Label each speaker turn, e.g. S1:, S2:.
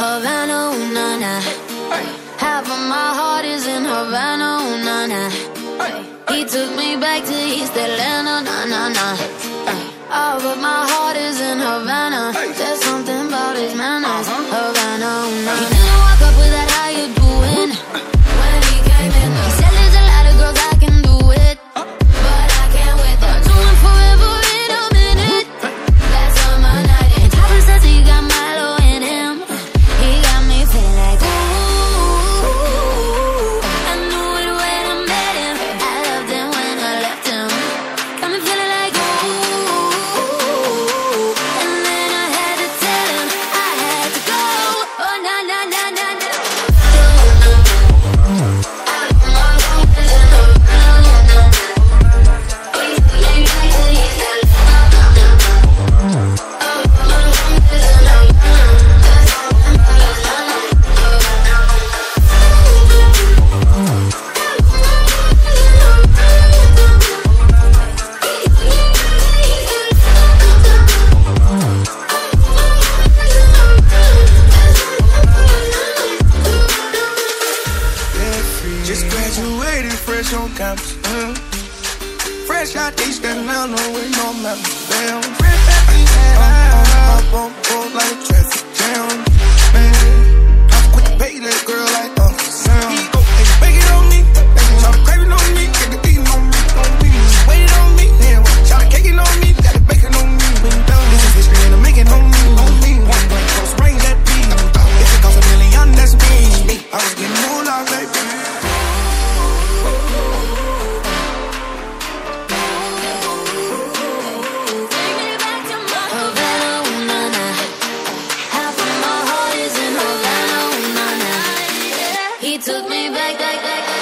S1: ooh, na na. Half of my heart is in Havana, ooh, na na. He took me back to East Atlanta, na na na. Oh, but my heart
S2: Just graduated fresh on campus. mm. Fresh out East Atlanta with no mountains. Damn. Fresh out East Atlanta. Up on board like a traffic jam. took me back, back, back.